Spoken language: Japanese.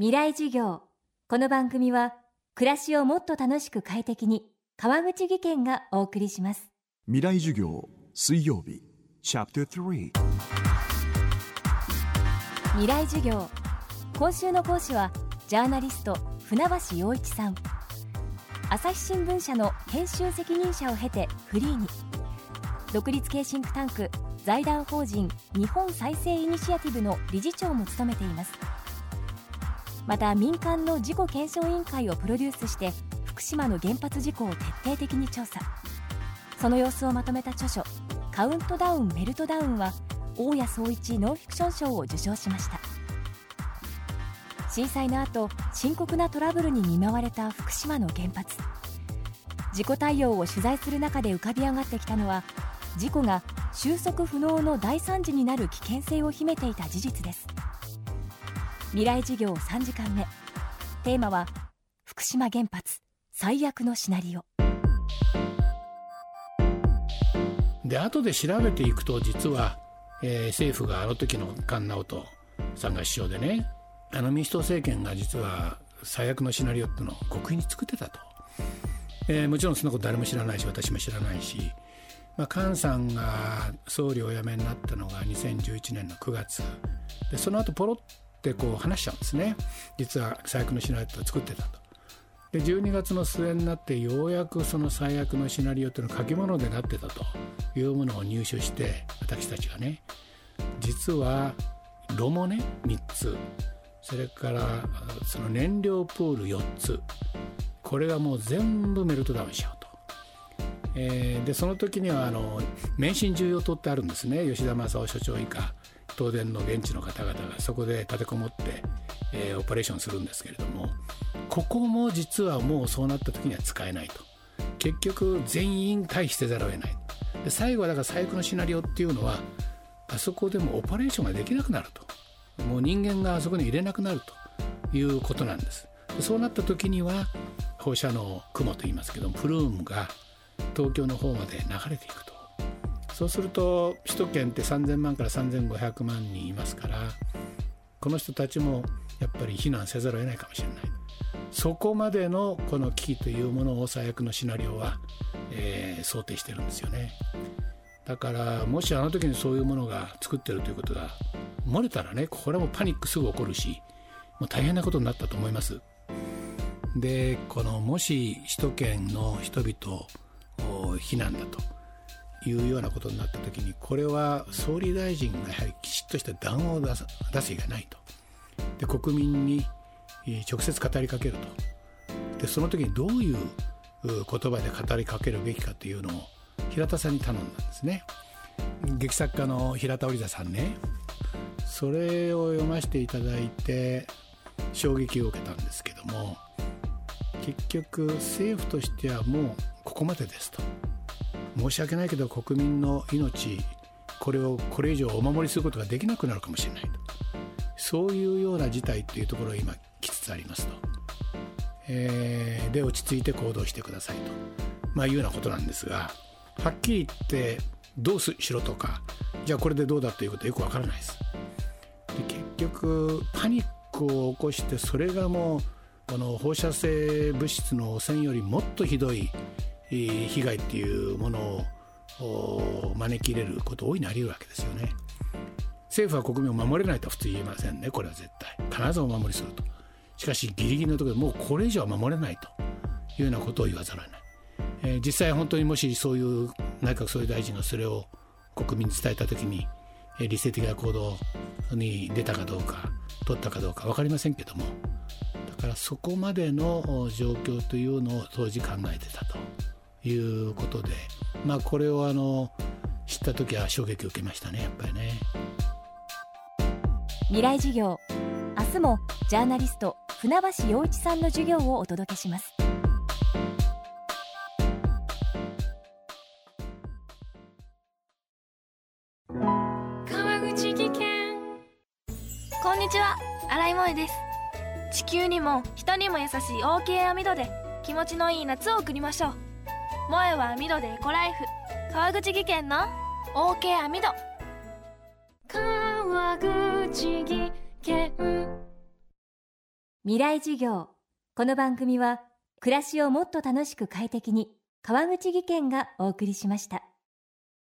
未来授業。この番組は暮らしをもっと楽しく快適に川口義賢がお送りします。未来授業水曜日。チャプター未来授業。今週の講師はジャーナリスト船橋陽一さん。朝日新聞社の編集責任者を経てフリーに。独立系シンクタンク財団法人日本再生イニシアティブの理事長も務めていますまた民間の事故検証委員会をプロデュースして福島の原発事故を徹底的に調査。その様子をまとめた著書「カウントダウンメルトダウン」は大谷総一ノンフィクション賞を受賞しました。震災の後深刻なトラブルに見舞われた福島の原発。事故対応を取材する中で浮かび上がってきたのは事故が収束不能の大惨事になる危険性を秘めていた事実です。未来授業3時間目。テーマは福島原発最悪のシナリオ。で後で調べていくと実は、えー、政府があの時の菅直人さんが首相でねあの民主党政権が実は最悪のシナリオっていうのを国民に作ってたと、えー、もちろんそんなこと誰も知らないし私も知らないし、まあ、菅さんが総理をお辞めになったのが2011年の9月。でその後ポロッってこう話しちゃうんですね。実は最悪のシナリオを作ってたと。で12月の末になってようやくその最悪のシナリオっていうのは書き物でなってたというものを入手して私たちがね実は炉もね3つ。それからその燃料プール4つ。これがもう全部メルトダウンしよう、えー、でその時にはあの免震重要棟ってあるんですね。吉田正夫所長以下東電の現地の方々がそこで立てこもって、えー、オペレーションするんですけれどもここも実はもうそうなった時には使えないと。結局全員退避せざるを得ない。で最後はだから最悪のシナリオっていうのはあそこでもオペレーションができなくなると。もう人間があそこに入れなくなると。いうことなんです。そうなった時には放射能雲と言いますけどプルームが東京の方まで流れていくと。そうすると首都圏って3000万から3500万人いますからこの人たちもやっぱり避難せざるを得ないかもしれない。そこまでのこの危機というものを最悪のシナリオは、えー、想定してるんですよね。だからもしあの時にそういうものが作ってるということが漏れたらねこれもパニックすぐ起こるしもう大変なことになったと思います。でこのもし首都圏の人々避難だというようなことになった時にこれは総理大臣がやはりきちっとした談話を出す出す以外ないと。で国民に直接語りかけると。でその時にどういう言葉で語りかけるべきかというのを平田さんに頼んだんですね。劇作家の平田織田さんね。それを読ませていただいて衝撃を受けたんですけども結局政府としてはもうここまでですと。申し訳ないけど国民の命これをこれ以上お守りすることができなくなるかもしれないと。そういうような事態っていうところが今来つつありますと、えー、で落ち着いて行動してくださいと、まあ、いうようなことなんですがはっきり言ってどうしろとかじゃあこれでどうだということはよくわからないです。で結局パニックを起こしてそれがもうこの放射性物質の汚染よりもっとひどい被害っていうものを招き入れること大いにあり得るわけですよね。政府は国民を守れないとは普通言えませんね。これは絶対。必ずお守りすると。しかしギリギリのところでもうこれ以上は守れないというようなことを言わざるを得ない、えー、実際本当にもしそういう内閣総理大臣がそれを国民に伝えた時に、えー、理性的な行動に出たかどうか取ったかどうか分かりませんけども。だからそこまでの状況というのを当時考えてたと。いうことで、まあ、これをあの知った時は衝撃を受けましたねやっぱりね。未来授業。明日もジャーナリスト船橋陽一さんの授業をお届けします。川口技研。こんにちは。新井萌です。地球にも人にも優しい OK 網戸で気持ちのいい夏を送りましょう萌えは網戸でエコライフ。川口技研の OK 網戸。川口技研。未来授業。この番組は暮らしをもっと楽しく快適に川口技研がお送りしました。